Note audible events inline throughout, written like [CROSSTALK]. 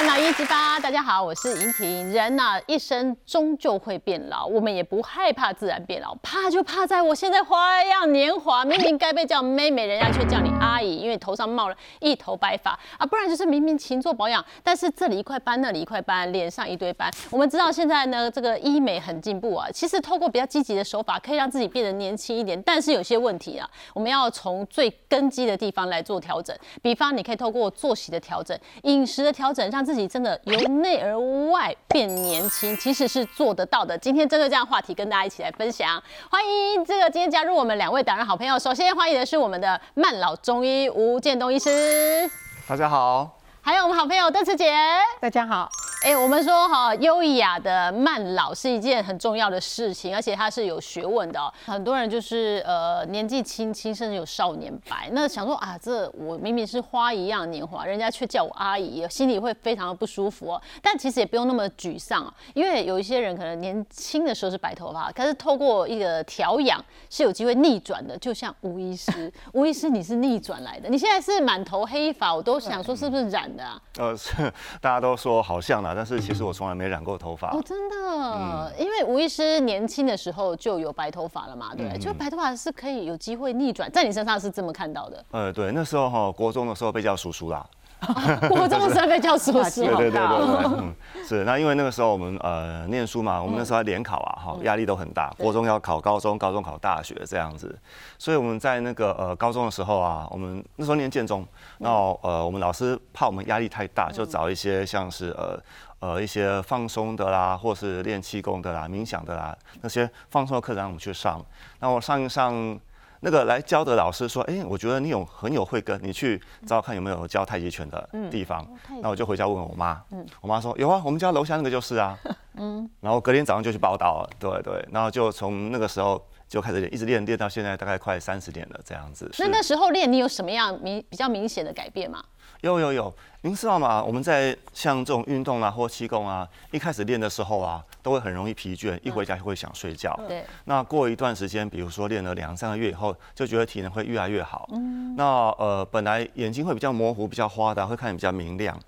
烦恼一级八，大家好，我是莹婷。人呐、一生终究会变老，我们也不害怕自然变老，怕就怕在我现在花样年华，明明该被叫妹妹，人家却叫你阿姨，因为头上冒了一头白发啊，不然就是明明勤做保养，但是这里一块斑，那里一块斑，脸上一堆斑。我们知道现在呢，这个医美很进步啊，其实透过比较积极的手法，可以让自己变得年轻一点，但是有些问题啊，我们要从最根基的地方来做调整，比方你可以透过作息的调整、饮食的调整，让自己真的由内而外变年轻，其实是做得到的。今天针对这样话题，跟大家一起来分享。欢迎这个今天加入我们两位达人好朋友，首先欢迎的是我们的慢老中医吴建东医师，大家好，还有我们好朋友邓慈姐。大家好，哎、我们说哈，优雅的慢老是一件很重要的事情，而且它是有学问的、哦。很多人就是呃年纪轻轻，甚至有少年白，那想说啊，这我明明是花一样年华，人家却叫我阿姨，心里会非常的不舒服哦。但其实也不用那么沮丧哦，因为有一些人可能年轻的时候是白头发，可是透过一个调养是有机会逆转的。就像吴医师，吴医师你是逆转来的，你现在是满头黑发，我都想说是不是染的啊？呃，[LAUGHS] 是大家都说好像啦，但是其实我从来没染过头发哦，。真的，因为吴医师年轻的时候就有白头发了嘛，对？就白头发是可以有机会逆转，在你身上是这么看到的。呃，对，那时候哈，国中的时候被叫叔叔啦。[LAUGHS] 国中生被叫叔叔，对对对好对对，嗯，是。那因为那个时候我们呃念书嘛，我们那时候在联考啊，哈，压力都很大。国中要考高中，高中考大学这样子，所以我们在那个呃高中的时候啊，我们那时候念建中，那呃我们老师怕我们压力太大，就找一些像是呃。呃，一些放松的啦，或是练气功的啦、冥想的啦，那些放松的课程让我们去上。那我上一上，那个来教的老师说：“哎、我觉得你有很有慧根，你去找找看有没有教太极拳的地方。那我就回家问我妈，嗯我妈说：“有啊，我们家楼下那个就是啊。”嗯然后隔天早上就去报道了，对对，然后就从那个时候就开始练，一直练练到现在大概快三十年了这样子。那那时候练你有什么样明比较明显的改变吗？有有有，您知道吗？我们在像这种运动啊或气功啊，一开始练的时候啊，都会很容易疲倦，一回家就会想睡觉。对，那过一段时间，比如说练了两三个月以后，就觉得体能会越来越好。嗯那呃，本来眼睛会比较模糊、比较花的，会看得比较明亮。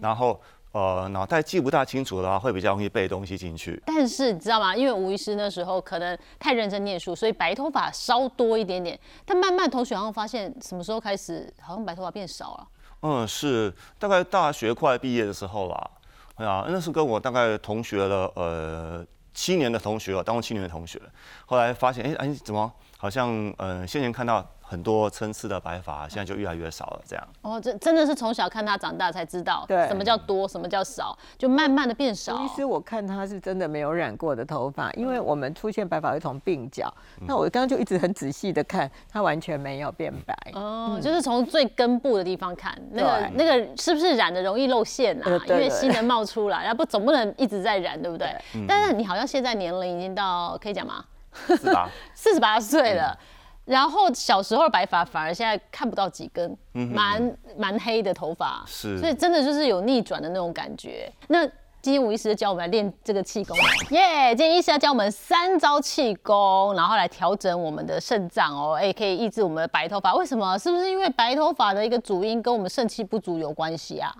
然后呃，脑袋记不大清楚的话，会比较容易背东西进去。但是你知道吗？因为吴医师那时候可能太认真念书，所以白头发稍多一点点。但慢慢同学好像发现，什么时候开始好像白头发变少了？嗯，是大概大学快毕业的时候啦。哎呀，那是跟我大概同学了呃七年的同学，当过七年的同学。后来发现，哎、哎，怎么好像呃先前看到很多参差的白发，现在就越来越少了这样。哦，这真的是从小看他长大才知道，对什么叫多，什么叫少，就慢慢的变少。其实我看他是真的没有染过的头发，因为我们出现白发会从鬓角，那我刚刚就一直很仔细的看，他完全没有变白。哦，就是从最根部的地方看，那个那个是不是染的容易露馅啊？因呃对因为新的冒出来，然后不总不能一直在染，对不对？嗯但是你好像现在年龄已经到可以讲吗？四十八？四十八岁了。嗯然后小时候的白发反而现在看不到几根，嗯蛮蛮黑的头发，是所以真的就是有逆转的那种感觉。那今天吴医师教我们来练这个气功，耶！今天医师要教我们三招气功，然后来调整我们的肾脏哦，哎，可以抑制我们的白头发。为什么？是不是因为白头发的一个主因跟我们肾气不足有关系啊？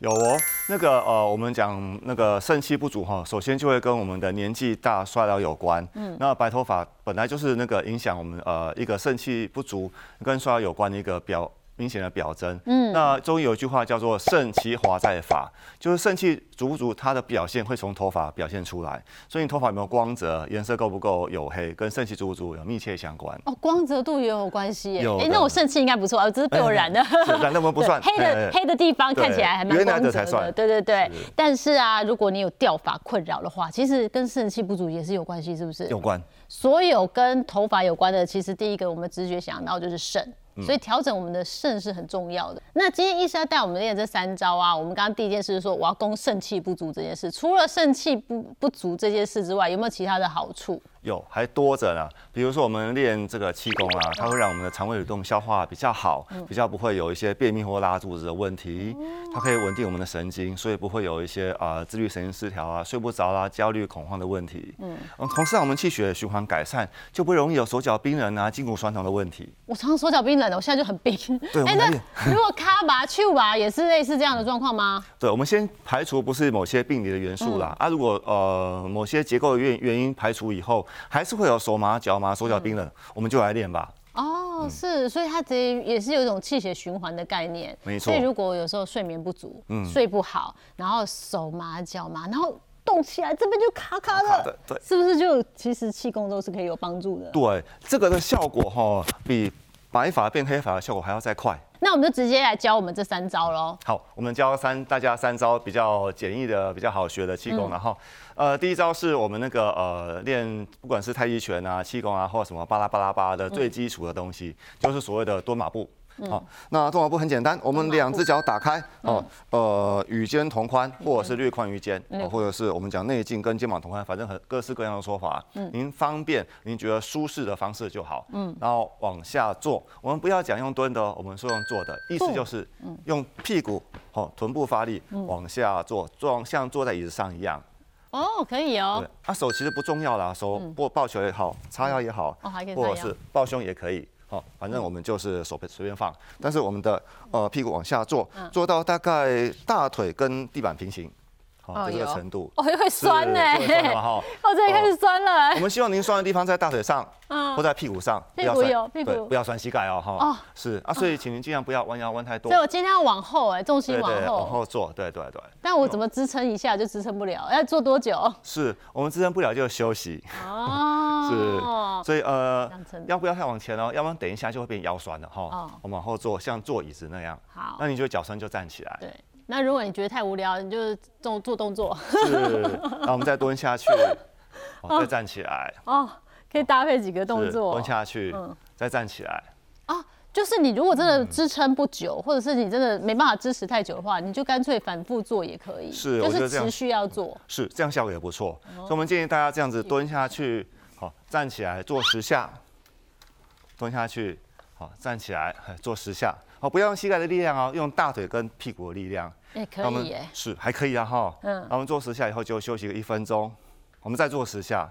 有哦，那个呃，我们讲那个肾气不足哈，首先就会跟我们的年纪大衰老有关。嗯，那白头发本来就是那个影响我们呃一个肾气不足跟衰老有关的一个表明显的表征。嗯，那中医有一句话叫做“肾其华在发”，就是肾气足不足，它的表现会从头发表现出来。所以你头发有没有光泽，颜色够不够黝黑，跟肾气足不足有密切相关。哦，光泽度也有关系耶。哎，有的那我肾气应该不错啊，只是被我染的。是 [LAUGHS] 染那么不算 [LAUGHS] 黑的哎黑的地方看起来还蛮光泽的，的才算对对对是。但是啊，如果你有掉发困扰的话，其实跟肾气不足也是有关系，是不是？有关。所有跟头发有关的，其实第一个我们直觉想到就是肾。所以调整我们的肾是很重要的。那今天医生要带我们练这三招啊，我们刚刚第一件事是说我要攻肾气不足这件事。除了肾气不不足这件事之外，有没有其他的好处？有，还多着呢。比如说我们练这个气功啊，它会让我们的肠胃蠕动、消化比较好，比较不会有一些便秘或拉肚子的问题。它可以稳定我们的神经，所以不会有一些啊自律神经失调啊、睡不着啦、焦虑恐慌的问题。嗯，同时让我们气血循环改善，就不容易有手脚冰冷啊、筋骨酸痛的问题。我常常手脚冰冷的，我现在就很冰。对，哎、那 [LAUGHS] 如果卡拔、去吧，也是类似这样的状况吗？对，我们先排除不是某些病理的元素啦。啊，如果呃某些结构的原原因排除以后，还是会有手麻、脚麻、手脚冰冷，我们就来练吧。哦，是，所以它这也是有一种气血循环的概念。没错所以如果有时候睡眠不足，睡不好，然后手麻脚麻，然后动起来这边就卡卡的，卡的对是不是就其实气功都是可以有帮助的？对，这个的效果哈，比白发变黑发的效果还要再快。那我们就直接来教我们这三招喽。好，我们教三大家三招比较简易的、比较好学的气功。然后，呃，第一招是我们那个呃练，不管是太极拳啊、气功啊，或者什么巴拉巴拉巴拉的最基础的东西，就是所谓的蹲马步。好，那蹲马步很简单，我们两只脚打开，哦，呃，与肩同宽，或者是略宽于肩，哦或者是我们讲内径跟肩膀同宽，反正很各式各样的说法。您方便，您觉得舒适的方式就好。嗯，然后往下坐，我们不要讲用蹲的哦，我们说用坐的，意思就是用屁股，哦，臀部发力往下坐，坐像坐在椅子上一样。哦，可以哦。对，，啊，手其实不重要啦，手抱抱球也好，叉腰也好，哦还可以或者是抱胸也可以。好，反正我们就是手随便放，但是我们的呃屁股往下坐，嗯。坐到大概大腿跟地板平行，好这个程度。哦，会酸呢，[LAUGHS] 哦，这里开始酸了我。们希望您酸的地方在大腿上，嗯或在屁股上，嗯屁股有屁股不要酸膝盖哦，哦哈。是啊，所以请您尽量不要弯腰弯太多所以。我今天要往后，哎，重心往对对，往后。坐，对对对。但我怎么支撑一下就支撑不了？要坐多久？是我们支撑不了就休息。哦，[LAUGHS] 是所以呃要不要太往前哦？要不然等一下就会变腰酸了哈。哦我们往后坐，像坐椅子那样。好那你就脚酸就站起来。对。那如果你觉得太无聊，你就做做动作 [LAUGHS] 是，然后我们再蹲下去，[LAUGHS] 哦，再站起来。哦，可以搭配几个动作蹲。下去嗯，再站起来。啊，就是你如果真的支撑不久，或者是你真的没办法支持太久的话，你就干脆反复做也可以。是就是持续要做。是，这样效果也不错。哦所以我们建议大家这样子蹲下去，好，站起来做十下，蹲下去，好，站起来哎做十下。好，不要用膝盖的力量哦，用大腿跟屁股的力量。也可以耶。是还可以啊哈。嗯嗯。那我们做十下以后就休息个一分钟，我们再做十下，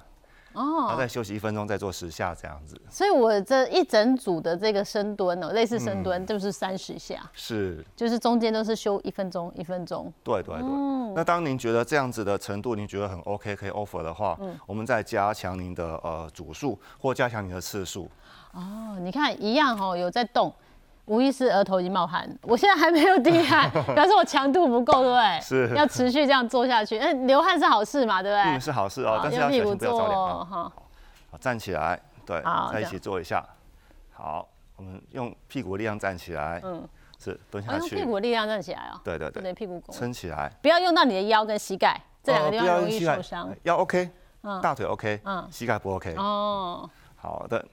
然后哦，再休息一分钟，再做十下这样子。所以我这一整组的这个深蹲哦，类似深嗯蹲就是三十下，是，就是中间都是休一分钟，一分钟。对对对。嗯那当您觉得这样子的程度，您觉得很 OK 可以 offer 的话，嗯我们再加强您的呃组数或加强你的次数。哦，你看一样哦，有在动。无意识额头已经冒汗，我现在还没有滴汗，[LAUGHS] 表示我强度不够，对不对？是要持续这样做下去。嗯，流汗是好事嘛，对不对？嗯，是好事哦，但是要小心不要着凉。好，站起来，对好，在一起做一下。好，我们用屁股力量站起来，嗯，是蹲下去用屁股力量站起来哦，对对对对，屁股拱，撑起来，不要用到你的腰跟膝盖这两个地方容易受伤。腰 OK，嗯大腿 OK，嗯膝盖不 OK。哦，好的，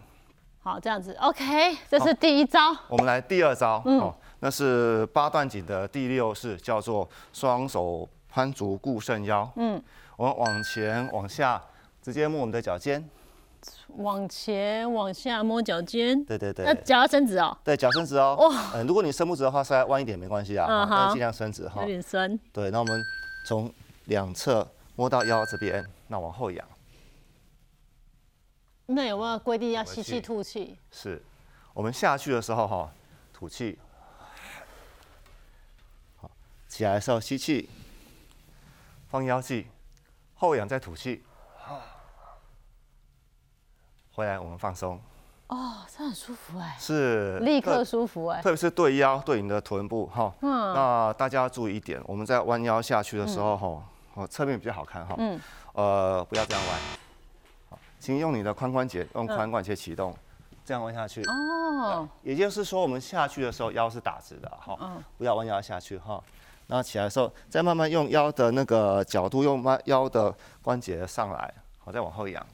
好，这样子，OK，这是第一招。我们来第二招，嗯哦，那是八段锦的第六式，叫做双手攀足固肾腰。嗯，我们往前往下，直接摸我们的脚尖，往前往下摸脚尖，对对对那，脚要伸直哦，对，脚伸直哦。哇嗯，如果你伸不直的话，稍微弯一点没关系啊，但尽量伸直哈有。点酸。对，那我们从两侧摸到腰这边，那往后仰，那有没有规定要吸气吐气？是。我们下去的时候哈，吐气。好，起来的时候吸气，放腰气，后仰再吐气。回来我们放松，哦，这很舒服哎，是立刻舒服哎。特别是对腰对你的臀部哈。嗯那大家要注意一点，我们在弯腰下去的时候哈，哦侧面比较好看哈。嗯呃，不要这样弯。好，请用你的髋关节，用髋关节启动，这样弯下去。哦，也就是说，我们下去的时候腰是打直的哈，嗯不要弯腰下去哈。然后起来的时候，再慢慢用腰的那个角度，用慢腰的关节上来，好，再往后仰。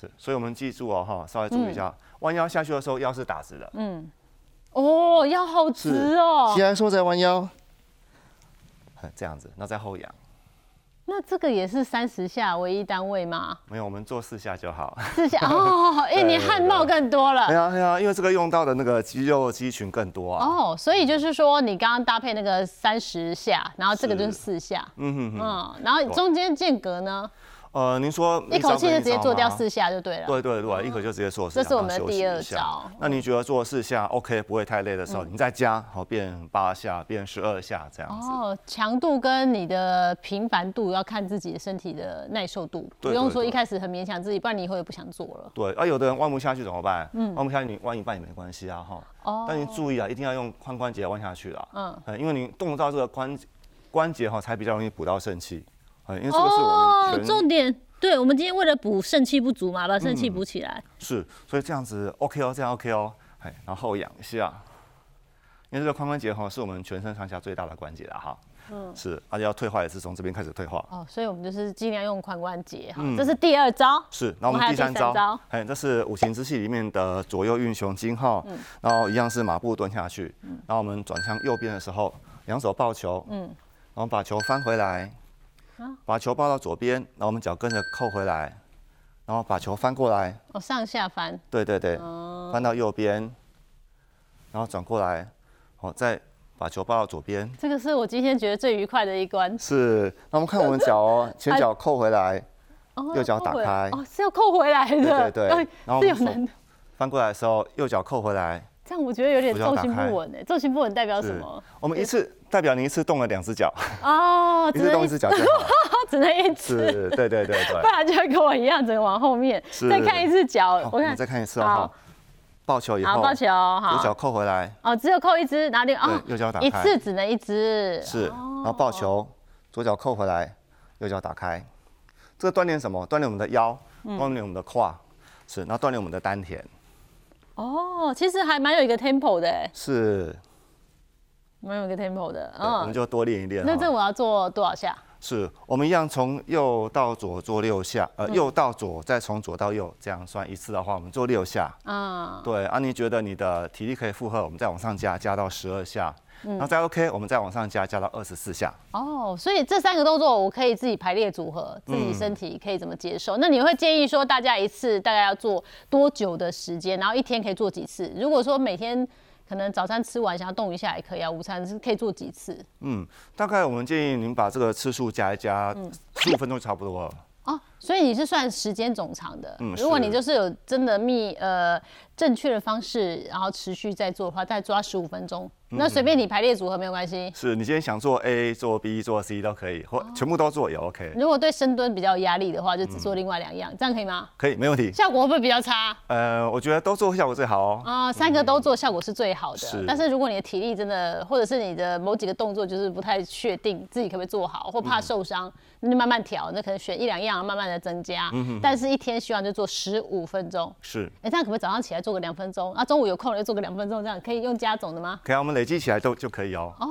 是，所以我们记住哦哈，稍微注意一下，弯腰下去的时候腰是打直的。嗯，哦，腰好直哦起。来的时候再弯腰，哎这样子，然后再后仰。那这个也是三十下唯一单位吗？没有，我们做四下就好。[LAUGHS] 四下 [LAUGHS] 哦，哎，你汗冒更多了。对啊，对啊，因为这个用到的那个肌肉肌群更多啊。哦，所以就是说，你刚刚搭配那个三十下，然后这个就是四下。嗯哼哼。嗯，然后中间间隔呢？呃，您说一口气就直接做掉四下就对了。对对对，一口就直接做四下。这是我们的第二招。那你觉得做四下 OK 不会太累的时候，你再加好变八下，变十二下这样子。哦，强度跟你的频繁度要看自己的身体的耐受度，不用说一开始很勉强自己，不然你以后也不想做了。对啊，有的人弯不下去怎么办？嗯，弯不下去你弯一半也没关系啊哈。哦。但你注意啊，一定要用髋关节弯下去了。嗯。因为你动到这个关关节哈，才比较容易补到肾气。因为这个是我们重点。对，我们今天为了补肾气不足嘛，把肾气补起来。是，所以这样子 OK 哦，这样 OK 哦，哎，然后仰一下，因为这个髋关节哈是我们全身上下最大的关节了哈。嗯。是，而且要退化也是从这边开始退化。哦，所以我们就是尽量用髋关节哈。这是第二招。是，那我们第三招，哎，这是五行之气里面的左右运雄经哈。嗯。然后一样是马步蹲下去。嗯。然后我们转向右边的时候，两手抱球。嗯。然后把球翻回来。把球抱到左边，然后我们脚跟着扣回来，然后把球翻过来。哦，上下翻。对对对，翻到右边，然后转过来，好，再把球抱到左边。这个是我今天觉得最愉快的一关。是，那我们看我们脚哦，[LAUGHS] 前脚扣回来，右脚打开。哦，是要扣回来的。对对对。然后翻过来的时候，右脚扣回来。这样我觉得有点重心不稳诶，重心不稳代表什么？我们一次代表你一次动了两只脚哦，[LAUGHS] 一次动一只脚，只能一次，对对对对，不然就会跟我一样，只能往后面。再看一次脚，我看再看一次哦。抱球以后，抱球，好，右脚扣回来。哦，只有扣一只，哪里？哦，右脚打开，一次只能一只。是，然后抱球，左脚扣回来，右脚打开。这个锻炼什么？锻炼我们的腰，锻炼我们的胯，是，然后锻炼我们的丹田。哦，其实还蛮有一个 tempo 的，是，蛮有一个 tempo 的，嗯，我们就多练一练。那这我要做多少下？是我们一样从右到左做六下，呃，右到左再从左到右这样算一次的话，我们做六下。嗯，对，啊，你觉得你的体力可以负荷，我们再往上加，加到十二下。那再 OK，我们再往上加，加到二十四下。哦，所以这三个动作我可以自己排列组合，自己身体可以怎么接受？那你会建议说大家一次大概要做多久的时间？然后一天可以做几次？如果说每天可能早餐吃完想要动一下也可以啊，午餐是可以做几次？嗯，大概我们建议您把这个次数加一加，十五分钟差不多了。哦，所以你是算时间总长的。嗯，如果你就是有真的密呃正确的方式，然后持续在做的话，再抓十五分钟。那随便你排列组合没有关系，是你今天想做 A 做 B 做 C 都可以，或全部都做也 OK。如果对深蹲比较有压力的话，就只做另外两样，这样可以吗？可以，没问题。效果会不会比较差？呃，我觉得都做效果最好哦。啊，三个都做效果是最好的。但是如果你的体力真的，或者是你的某几个动作就是不太确定自己可不可以做好，或怕受伤，那就慢慢调，那可能选一两样慢慢的增加。嗯但是一天希望就做十五分钟。是。哎，这样可不可以早上起来做个两分钟？啊，中午有空了就做个两分钟，这样可以用加总的吗？可以，我们累积起来都就。可以哦，哦，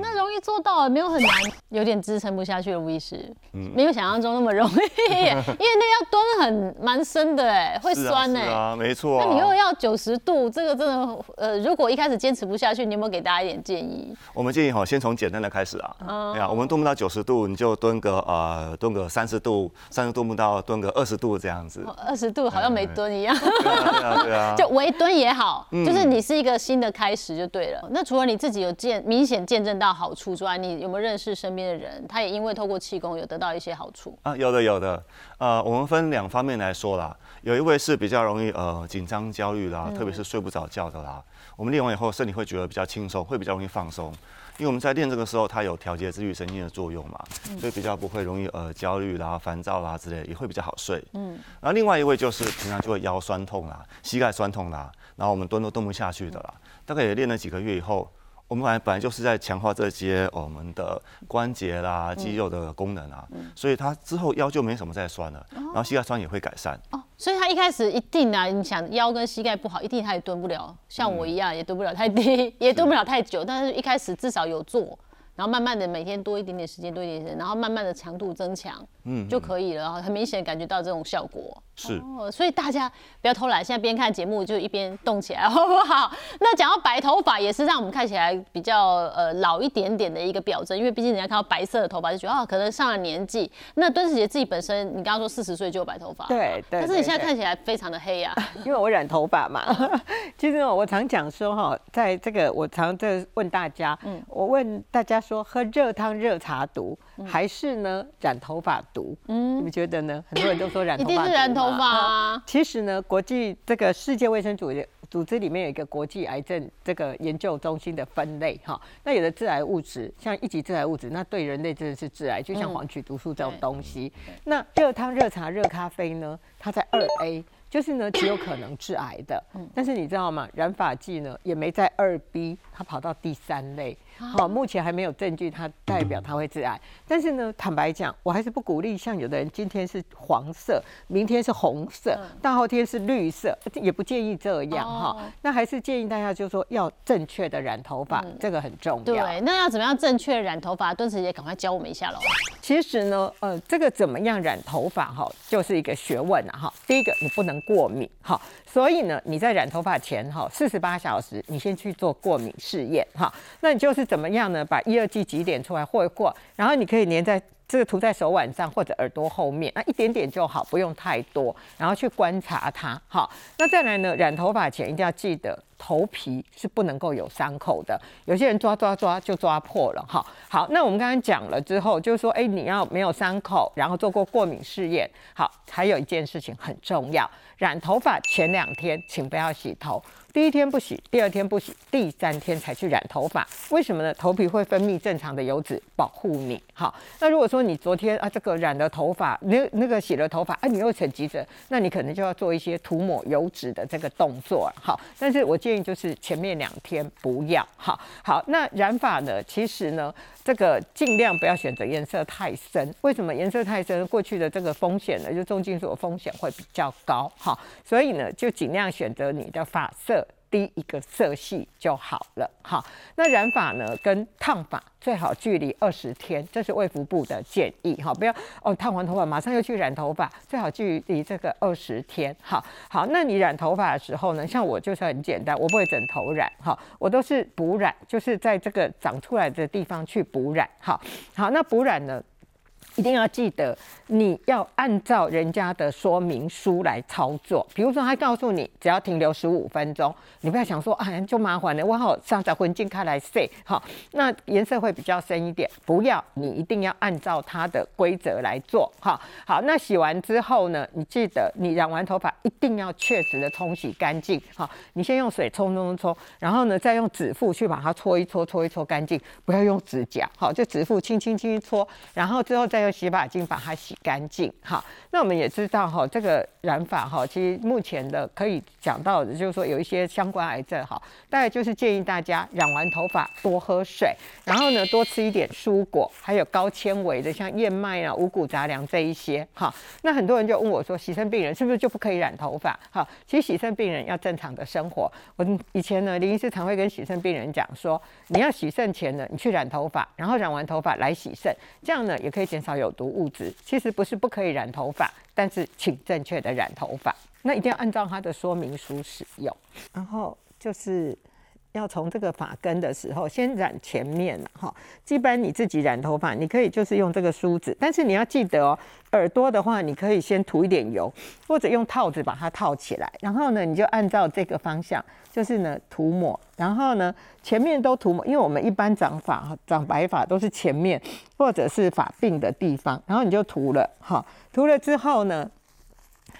那容易做到，没有很难，有点支撑不下去了，吴医师，没有想象中那么容易，[LAUGHS] 因为那要蹲很蛮深的，哎，会酸哎，啊，没错，那你又要九十度，这个真的，呃，如果一开始坚持不下去，你有没有给大家一点建议？我们建议哈，先从简单的开始啊，哎呀，我们蹲不到九十度，你就蹲个呃，蹲个三十度，三十度不到，蹲个二十度这样子，二十度好像没蹲一样，对啊，对啊，[LAUGHS] 就微蹲也好，就是你是一个新的开始就对了。那除了你自己有。见明显见证到好处之外，你有没有认识身边的人，他也因为透过气功有得到一些好处啊？有的，有的。呃，我们分两方面来说啦。有一位是比较容易呃紧张、焦虑啦，特别是睡不着觉的啦。我们练完以后，身体会觉得比较轻松，会比较容易放松。因为我们在练这个时候，它有调节自律神经的作用嘛，所以比较不会容易呃焦虑啦、烦躁啦之类，也会比较好睡。嗯。然后另外一位就是平常就会腰酸痛啦、膝盖酸痛啦，然后我们蹲都蹲不下去的啦。大概也练了几个月以后。我们本来本来就是在强化这些我们的关节啦、肌肉的功能啊，所以它之后腰就没什么再酸了，然后膝盖酸也会改善。哦，所以他一开始一定啊，你想腰跟膝盖不好，一定他也蹲不了，像我一样也蹲不了太低，[LAUGHS] 也蹲不了太久。但是一开始至少有做，然后慢慢的每天多一点点时间，多一点点时间，然后慢慢的强度增强，嗯，就可以了，然后很明显感觉到这种效果。是，哦，所以大家不要偷懒，现在边看节目就一边动起来，好不好？那讲到白头发，也是让我们看起来比较呃老一点点的一个表征，因为毕竟人家看到白色的头发就觉得啊，可能上了年纪。那敦子姐自己本身，你刚刚说四十岁就有白头发，对 [LAUGHS] 对，但是你现在看起来非常的黑呀，[LAUGHS] 因为我染头发嘛。[LAUGHS] 其实我常讲说哈，在这个我常在问大家，嗯，我问大家说，喝热汤热茶毒，还是呢染头发毒？嗯，你们觉得呢？很多人都说染头发，一定是染头发。其实呢，国际这个世界卫生组织组织里面有一个国际癌症这个研究中心的分类哈。那有的致癌物质，像一级致癌物质，那对人类真的是致癌，就像黄曲毒素这种东西。那热汤、热茶、热咖啡呢，它在二 A。就是呢，极有可能致癌的。嗯，但是你知道吗？染发剂呢，也没在二 B，它跑到第三类。好，目前还没有证据，它代表它会致癌。但是呢，坦白讲，我还是不鼓励。像有的人今天是黄色，明天是红色，大后天是绿色，也不建议这样哈。那还是建议大家就说要正确的染头发，这个很重要。对，那要怎么样正确染头发？敦慈姐赶快教我们一下喽。其实呢，呃，这个怎么样染头发哈，就是一个学问啊哈。第一个，你不能过敏哈，所以呢，你在染头发前哈，四十八小时，你先去做过敏试验哈。那你就是怎么样呢？把一二剂挤点出来和一和，然后你可以粘在。这个涂在手腕上或者耳朵后面，那一点点就好，不用太多。然后去观察它，好。那再来呢，染头发前一定要记得，头皮是不能够有伤口的。有些人抓抓抓就抓破了，哈。好，那我们刚刚讲了之后，就是说，哎，你要没有伤口，然后做过过敏试验。好，还有一件事情很重要，染头发前两天请不要洗头。第一天不洗，第二天不洗，第三天才去染头发，为什么呢？头皮会分泌正常的油脂保护你。好，那如果说你昨天啊这个染了头发，那那个洗了头发，啊你又很急着，那你可能就要做一些涂抹油脂的这个动作。好，但是我建议就是前面两天不要。好，好，那染发呢？其实呢，这个尽量不要选择颜色太深。为什么颜色太深？过去的这个风险呢，就重金属的风险会比较高。哈，所以呢，就尽量选择你的发色。低一个色系就好了，好。那染发呢，跟烫发最好距离二十天，这是卫福部的建议，哈，不要哦，烫完头发马上又去染头发，最好距离这个二十天，好。好，那你染头发的时候呢，像我就是很简单，我不会整头染，哈，我都是补染，就是在这个长出来的地方去补染，好。好，那补染呢？一定要记得，你要按照人家的说明书来操作。比如说，他告诉你只要停留十五分钟，你不要想说啊，就麻烦了，我好上在混进开来晒，好，那颜色会比较深一点。不要，你一定要按照它的规则来做，哈。好，那洗完之后呢，你记得你染完头发一定要确实的冲洗干净，好，你先用水冲冲冲，然后呢，再用指腹去把它搓一搓，搓一搓干净，不要用指甲，好，就指腹轻轻轻轻搓，然后之后再。洗发精把它洗干净，好。那我们也知道哈，这个染发哈，其实目前的可以讲到的，就是说有一些相关癌症哈，大概就是建议大家染完头发多喝水，然后呢多吃一点蔬果，还有高纤维的，像燕麦啊、五谷杂粮这一些哈。那很多人就问我说，洗肾病人是不是就不可以染头发？哈，其实洗肾病人要正常的生活。我以前呢，林医师常会跟洗肾病人讲说，你要洗肾前呢，你去染头发，然后染完头发来洗肾，这样呢也可以减少。有毒物质其实不是不可以染头发，但是请正确的染头发，那一定要按照它的说明书使用。然后就是要从这个发根的时候先染前面哈。基本你自己染头发，你可以就是用这个梳子，但是你要记得哦，耳朵的话你可以先涂一点油，或者用套子把它套起来，然后呢你就按照这个方向，就是呢涂抹。然后呢，前面都涂抹，因为我们一般长发、长白发都是前面或者是发鬓的地方，然后你就涂了，哈，涂了之后呢。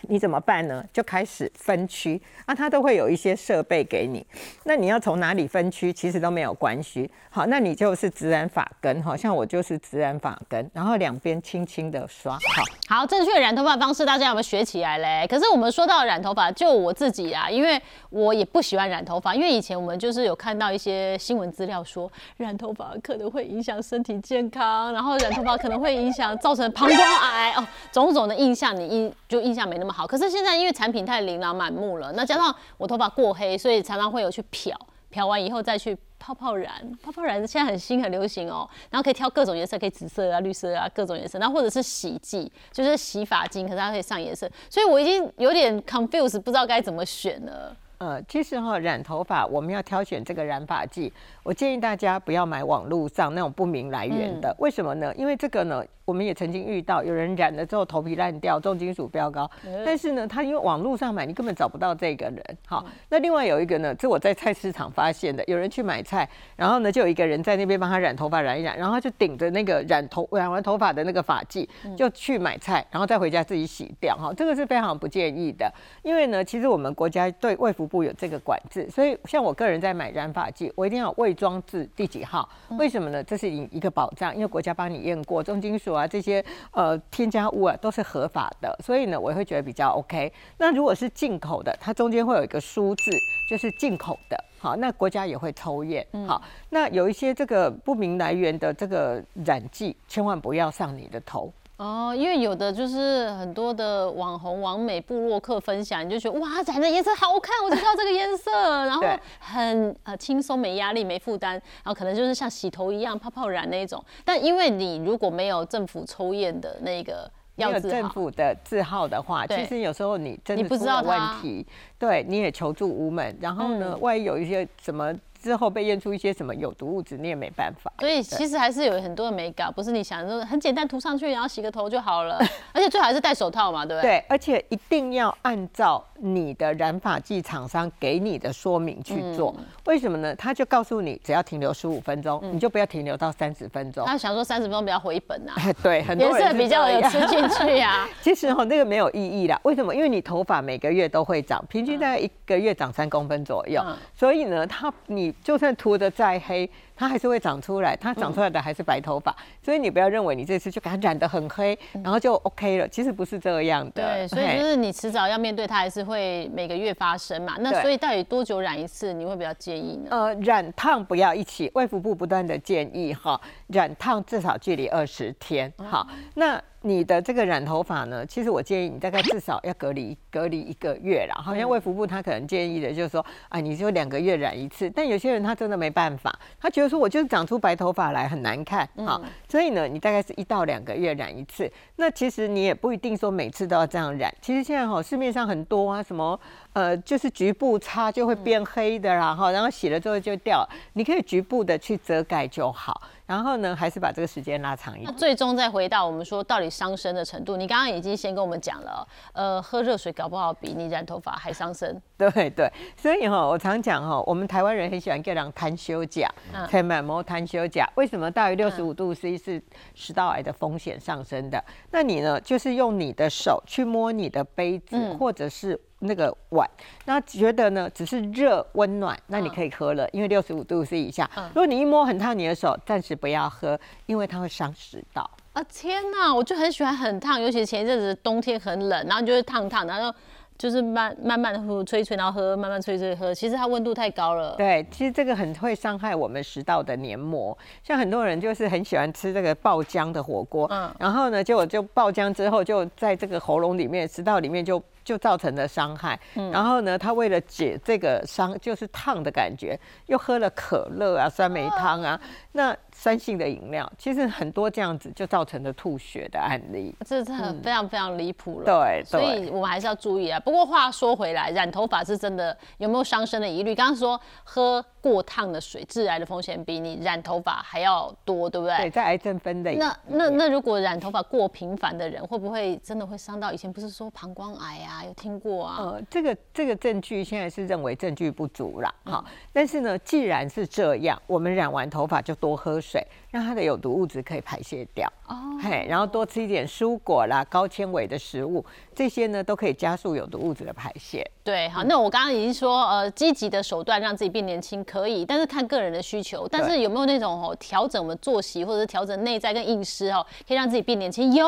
你怎么办呢？就开始分区啊，它都会有一些设备给你。那你要从哪里分区，其实都没有关系。好，那你就是自然发根，好像我就是自然发根，然后两边轻轻的刷。好，好，正确染头发方式，大家有没有学起来嘞？可是我们说到染头发，就我自己啊，因为我也不喜欢染头发，因为以前我们就是有看到一些新闻资料说，染头发可能会影响身体健康，然后染头发可能会影响造成膀胱癌哦，种种的印象，你印就印象没那么。好，可是现在因为产品太琳琅满目了，那加上我头发过黑，所以常常会有去漂，漂完以后再去泡泡染，泡泡染现在很新很流行哦，然后可以挑各种颜色，可以紫色啊、绿色啊各种颜色，然后或者是洗剂，就是洗发精，可是它可以上颜色，所以我已经有点 confused，不知道该怎么选了。呃，其实哈，染头发我们要挑选这个染发剂，我建议大家不要买网络上那种不明来源的。为什么呢？因为这个呢，我们也曾经遇到有人染了之后头皮烂掉，重金属飙高。但是呢，他因为网络上买，你根本找不到这个人。好，那另外有一个呢，这我在菜市场发现的，有人去买菜，然后呢，就有一个人在那边帮他染头发，染一染，然后就顶着那个染头染完头发的那个发剂，就去买菜，然后再回家自己洗掉。哈，这个是非常不建议的，因为呢，其实我们国家对卫福部有这个管制，所以像我个人在买染发剂，我一定要未装置第几号？为什么呢？这是一一个保障，因为国家帮你验过重金属啊这些呃添加物啊都是合法的，所以呢我会觉得比较 OK。那如果是进口的，它中间会有一个书字，就是进口的，好，那国家也会抽验。好，那有一些这个不明来源的这个染剂，千万不要上你的头。哦，因为有的就是很多的网红、网美、部落客分享，你就觉得哇，染的颜色好看，我就要这个颜色，然后很呃轻松、没压力、没负担，然后可能就是像洗头一样泡泡染那一种。但因为你如果没有政府抽验的那个要政府的字号的话，其实有时候你真的出了问题，对，你也求助无门。然后呢，万一有一些什么。之后被验出一些什么有毒物质，你也没办法。所以其实还是有很多的美感，不是你想说很简单涂上去，然后洗个头就好了。[LAUGHS] 而且最好还是戴手套嘛，对不对？对，而且一定要按照你的染发剂厂商给你的说明去做。为什么呢？他就告诉你，只要停留十五分钟，你就不要停留到三十分钟。他想说三十分钟比较回本啊。[LAUGHS] 对，很多颜色比较有吃进去呀。[LAUGHS] 其实哈，那个没有意义啦。为什么？因为你头发每个月都会长，平均大概一个月长三公分左右。所以呢，它你就算涂的。再黑。它还是会长出来，它长出来的还是白头发，所以你不要认为你这次就给它染得很黑，然后就 OK 了，其实不是这样的。对，所以就是你迟早要面对它，还是会每个月发生嘛。那所以到底多久染一次，你会比较建议呢？呃，染烫不要一起，卫福部不断的建议哈，染烫至少距离二十天。好，那你的这个染头发呢，其实我建议你大概至少要隔离隔离一个月啦。好像卫福部他可能建议的就是说，啊，你就两个月染一次，但有些人他真的没办法，他觉得。说我就是长出白头发来很难看啊，所以呢，你大概是一到两个月染一次。那其实你也不一定说每次都要这样染。其实现在哈市面上很多啊，什么呃就是局部擦就会变黑的啦哈，然后洗了之后就掉，你可以局部的去遮盖就好。然后呢，还是把这个时间拉长一点。最终再回到我们说到底伤身的程度，你刚刚已经先跟我们讲了，呃，喝热水搞不好比你染头发还伤身。对对，所以哈，我常讲哈，我们台湾人很喜欢叫人摊休假，可以买毛摊休假。为什么大于六十五度 C 是食道癌的风险上升的？那你呢，就是用你的手去摸你的杯子，或者是。那个碗，那觉得呢，只是热温暖，那你可以喝了，因为六十五度 C 以下。如果你一摸很烫你的手，暂时不要喝，因为它会伤食道。啊天哪，我就很喜欢很烫，尤其前一阵子冬天很冷，然后你就会烫烫，然后。就是慢慢慢的喝，吹吹，然后喝，慢慢吹吹喝。其实它温度太高了。对，其实这个很会伤害我们食道的黏膜。像很多人就是很喜欢吃这个爆浆的火锅，嗯，然后呢，结果就爆浆之后，就在这个喉咙里面、食道里面就就造成了伤害。嗯，然后呢，他为了解这个伤，就是烫的感觉，又喝了可乐啊、酸梅汤啊，那。酸性的饮料，其实很多这样子就造成了吐血的案例，这是很非常非常离谱了。对，所以我们还是要注意啊。不过话说回来，染头发是真的有没有伤身的疑虑？刚刚说喝过烫的水，致癌的风险比你染头发还要多，对不对？对，在癌症分类。那那那如果染头发过频繁的人，会不会真的会伤到？以前不是说膀胱癌啊，有听过啊？呃，这个这个证据现在是认为证据不足了，好。但是呢，既然是这样，我们染完头发就多喝。水水。让它的有毒物质可以排泄掉哦，嘿，然后多吃一点蔬果啦，高纤维的食物，这些呢都可以加速有毒物质的排泄。对，好，那我刚刚已经说，呃，积极的手段让自己变年轻可以，但是看个人的需求。但是有没有那种哦，调整我们作息或者是调整内在跟饮食哦，可以让自己变年轻？有，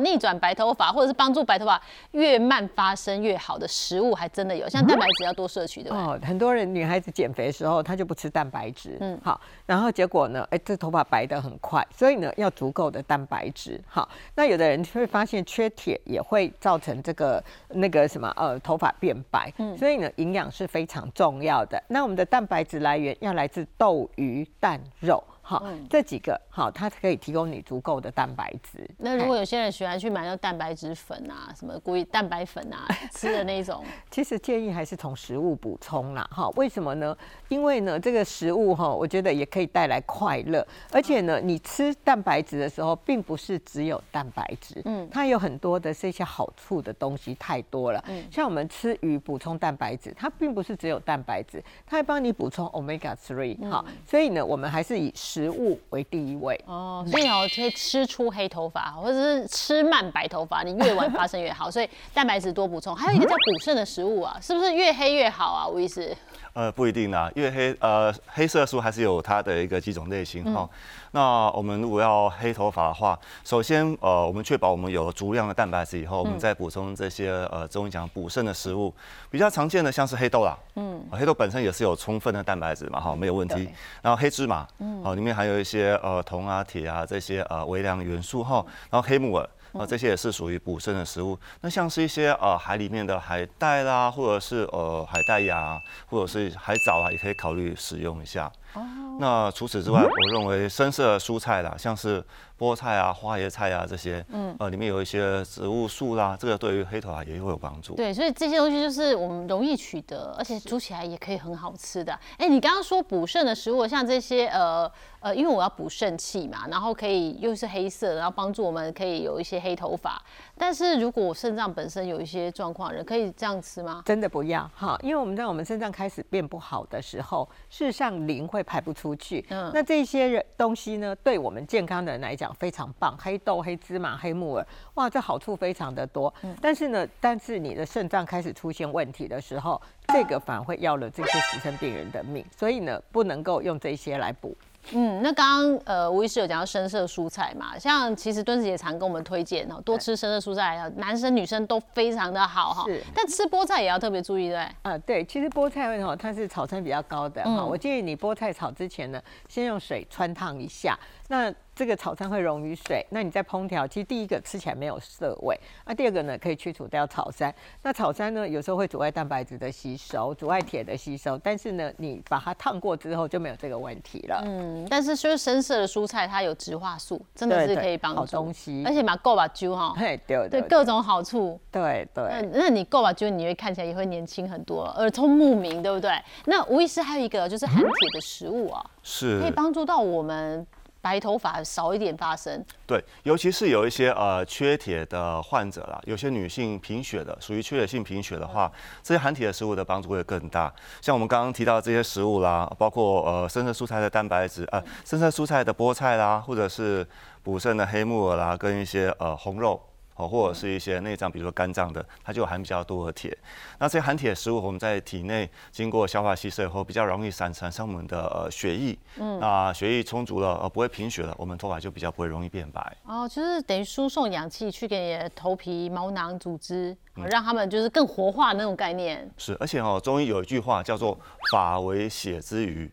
逆转白头发或者是帮助白头发越慢发生越好的食物，还真的有，像蛋白质要多摄取，对吧？哦，很多人女孩子减肥的时候，她就不吃蛋白质，嗯，好，然后结果呢，哎。这头发白的很快，所以呢要足够的蛋白质。好，那有的人会发现缺铁也会造成这个那个什么呃头发变白，嗯所以呢营养是非常重要的。那我们的蛋白质来源要来自豆、鱼、蛋、肉。好，这几个好，它可以提供你足够的蛋白质。那如果有些人喜欢去买那蛋白质粉啊，什么故意蛋白粉啊，[LAUGHS] 吃的那种，其实建议还是从食物补充啦。哈，为什么呢？因为呢，这个食物哈，我觉得也可以带来快乐，而且呢，你吃蛋白质的时候，并不是只有蛋白质，嗯，它有很多的这些好处的东西太多了。嗯，像我们吃鱼补充蛋白质，它并不是只有蛋白质，它还帮你补充 omega three。哈，所以呢，我们还是以食食物为第一位哦，所以哦可以吃出黑头发，或者是吃慢白头发，你越晚发生越好。[LAUGHS] 所以蛋白质多补充，还有一个叫补肾的食物啊，是不是越黑越好啊？吴医师？呃，不一定啦，越黑呃黑色素还是有它的一个几种类型哈。那我们如果要黑头发的话，首先呃我们确保我们有足量的蛋白质以后，我们再补充这些呃中医讲补肾的食物，比较常见的像是黑豆啦，嗯，黑豆本身也是有充分的蛋白质嘛哈，没有问题。然后黑芝麻，嗯，哦里面还有一些呃铜啊铁啊这些呃微量元素哈，然后黑木耳。啊，这些也是属于补肾的食物。那像是一些呃海里面的海带啦，或者是呃海带芽，或者是海藻啊，也可以考虑使用一下。哦。那除此之外，我认为深色蔬菜啦，像是。菠菜啊、花椰菜啊这些，嗯，呃，里面有一些植物素啦，这个对于黑头发也会有帮助。对，所以这些东西就是我们容易取得，而且煮起来也可以很好吃的。哎，你刚刚说补肾的食物，像这些，呃呃，因为我要补肾气嘛，然后可以又是黑色，然后帮助我们可以有一些黑头发。但是如果我肾脏本身有一些状况，人可以这样吃吗？真的不要哈，因为我们在我们肾脏开始变不好的时候，事实上磷会排不出去。嗯，那这些人东西呢，对我们健康的人来讲。非常棒，黑豆、黑芝麻、黑木耳，哇，这好处非常的多。但是呢，但是你的肾脏开始出现问题的时候，这个反而会要了这些死生病人的命。所以呢，不能够用这些来补。嗯，那刚刚呃吴医师有讲到深色蔬菜嘛，像其实敦子也常跟我们推荐哦，多吃深色蔬菜，男生女生都非常的好哈。是。但吃菠菜也要特别注意对。啊，对，其实菠菜哦，它是草酸比较高的哈，我建议你菠菜炒之前呢，先用水穿烫一下。那这个草酸会溶于水，那你在烹调，其实第一个吃起来没有涩味，那第二个呢可以去除掉草酸。那草酸呢有时候会阻碍蛋白质的吸收，阻碍铁的吸收，但是呢你把它烫过之后就没有这个问题了。嗯，但是就是深色的蔬菜它有植化素，真的是可以帮助。好东西，而且嘛够把揪哈，对对，各种好处。对对。那那你够把揪，你会看起来也会年轻很多，耳聪目明，对不对？那吴医师还有一个就是含铁的食物啊，是可以帮助到我们。白头发少一点发生，对，尤其是有一些呃缺铁的患者啦，有些女性贫血的，属于缺铁性贫血的话，这些含铁的食物的帮助会更大。像我们刚刚提到这些食物啦，包括呃深色蔬菜的蛋白质，呃深色蔬菜的菠菜啦，或者是补肾的黑木耳啦，跟一些呃红肉。哦，或者是一些内脏，比如说肝脏的，它就含比较多的铁。那这些含铁食物，我们在体内经过消化吸收以后，比较容易产产生我们的呃血液。嗯，那血液充足了，呃，不会贫血了，我们头发就比较不会容易变白。哦，就是等于输送氧气去给你的头皮、毛囊、组织，让他们就是更活化那种概念。是，而且哦，中医有一句话叫做“发为血之余”。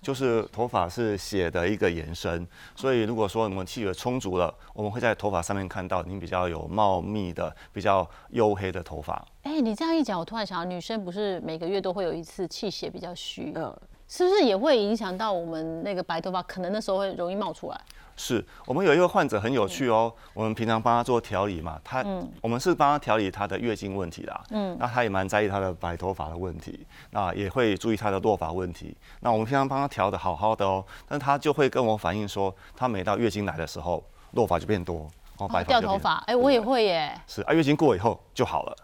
就是头发是血的一个延伸，所以如果说我们气血充足了，我们会在头发上面看到您比较有茂密的、比较黝黑的头发。哎，你这样一讲，我突然想到，女生不是每个月都会有一次气血比较虚，嗯，是不是也会影响到我们那个白头发？可能那时候会容易冒出来。是我们有一个患者很有趣哦，我们平常帮他做调理嘛，他我们是帮他调理他的月经问题啦，嗯，那他也蛮在意他的白头发的问题，那也会注意他的落发问题。那我们平常帮他调的好好的哦，但他就会跟我反映说，他每到月经来的时候，落发就变多，哦，白掉头发，哎，我也会耶，是啊，月经过以后就好了。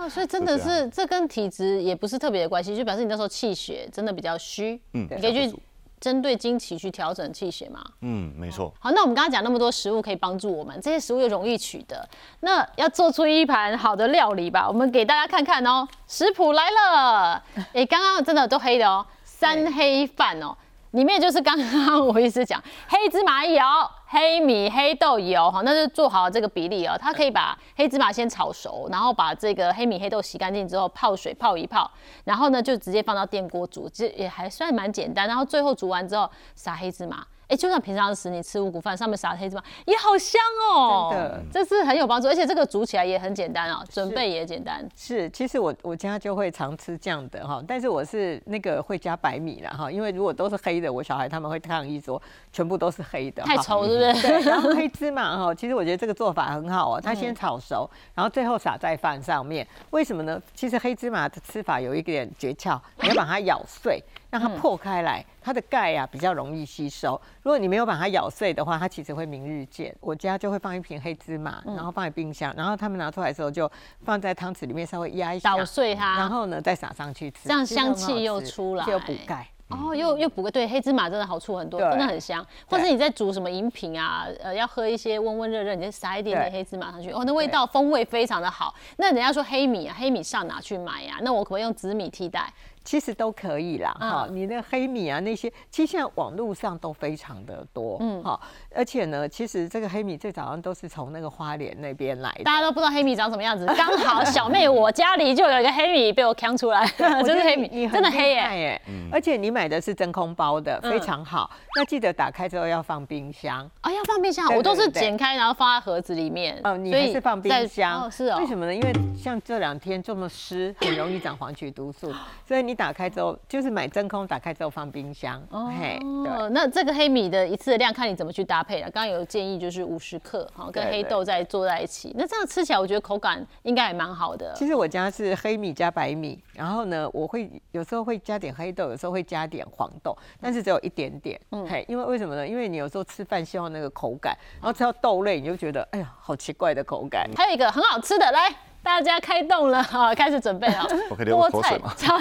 哦，[LAUGHS] 所以真的是这跟体质也不是特别的关系，就表示你那时候气血真的比较虚，嗯，你可以去。针对经期去调整气血嘛？嗯，没错。好，那我们刚刚讲那么多食物可以帮助我们，这些食物又容易取得，那要做出一盘好的料理吧？我们给大家看看哦，食谱来了。[LAUGHS] 哎，刚刚真的都黑的哦，三黑饭哦。里面就是刚刚我一直讲黑芝麻油、黑米、黑豆油，哈，那就做好这个比例哦。它可以把黑芝麻先炒熟，然后把这个黑米、黑豆洗干净之后泡水泡一泡，然后呢就直接放到电锅煮，这也还算蛮简单。然后最后煮完之后撒黑芝麻，哎，就算平常时你吃五谷饭，上面撒黑芝麻也好香哦，真的这是很有帮助，而且这个煮起来也很简单哦，准备也简单。是，其实我我家就会常吃这样的哈，但是我是那个会加白米了哈，因为如果都是黑的，我小孩他们会抗议说全部都是黑的，太稠是不是？对，然后黑芝麻哈，其实我觉得这个做法很好哦，它先炒熟，然后最后撒在饭上面，为什么呢？其实黑芝麻的吃法有一点诀窍，你要把它咬碎。让它破开来，它的钙呀比较容易吸收。如果你没有把它咬碎的话，它其实会明日见。我家就会放一瓶黑芝麻，然后放在冰箱，然后他们拿出来的时候就放在汤匙里面稍微压一下，捣碎它，然后呢再撒上去吃，这样香气又出来，又补钙。哦，又又补个对黑芝麻真的好处很多，真的很香。或者你在煮什么饮品啊，呃，要喝一些温温热热，你就撒一点点黑芝麻上去，哦，那味道风味非常的好。那人家说黑米啊，黑米上哪去买呀？那我可不可以用紫米替代？其实都可以啦，哈，你那黑米啊那些，其实现在网络上都非常的多，嗯，哈，而且呢，其实这个黑米最早上都是从那个花莲那边来的，大家都不知道黑米长什么样子，刚好小妹我家里就有一个黑米被我扛出来，[LAUGHS] 真是黑米，真的黑耶，而且你买的是真空包的，非常好，那记得打开之后要放冰箱，啊，要放冰箱，我都是剪开然后放在盒子里面，哦，你还是放冰箱，哦，是哦，为什么呢？因为像这两天这么湿，很容易长黄曲毒素，所以你。打开之后就是买真空，打开之后放冰箱。哦，那这个黑米的一次的量看你怎么去搭配了。刚刚有建议就是五十克，好，跟黑豆再做在一起。那这样吃起来，我觉得口感应该也蛮好的。其实我家是黑米加白米，然后呢，我会有时候会加点黑豆，有时候会加点黄豆，但是只有一点点。嗯，嘿，因为为什么呢？因为你有时候吃饭希望那个口感，然后吃到豆类你就觉得哎呀好奇怪的口感。还有一个很好吃的来。大家开动了 [LAUGHS] 哈，开始准备啊。[LAUGHS] 菠菜炒，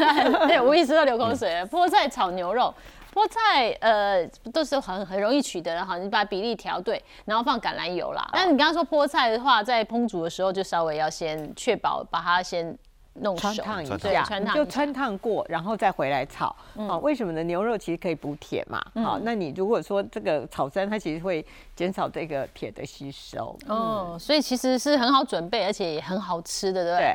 对，[LAUGHS] 无意识都流口水。菠菜炒牛肉，菠菜呃都是很很容易取得的哈，你把比例调对，然后放橄榄油啦。但你刚刚说菠菜的话，在烹煮的时候就稍微要先确保把它先。弄穿烫一下，就穿烫过，然后再回来炒。好，为什么呢？牛肉其实可以补铁嘛。好，那你如果说这个炒酸，它其实会减少这个铁的吸收。哦，所以其实是很好准备，而且也很好吃的，对不对？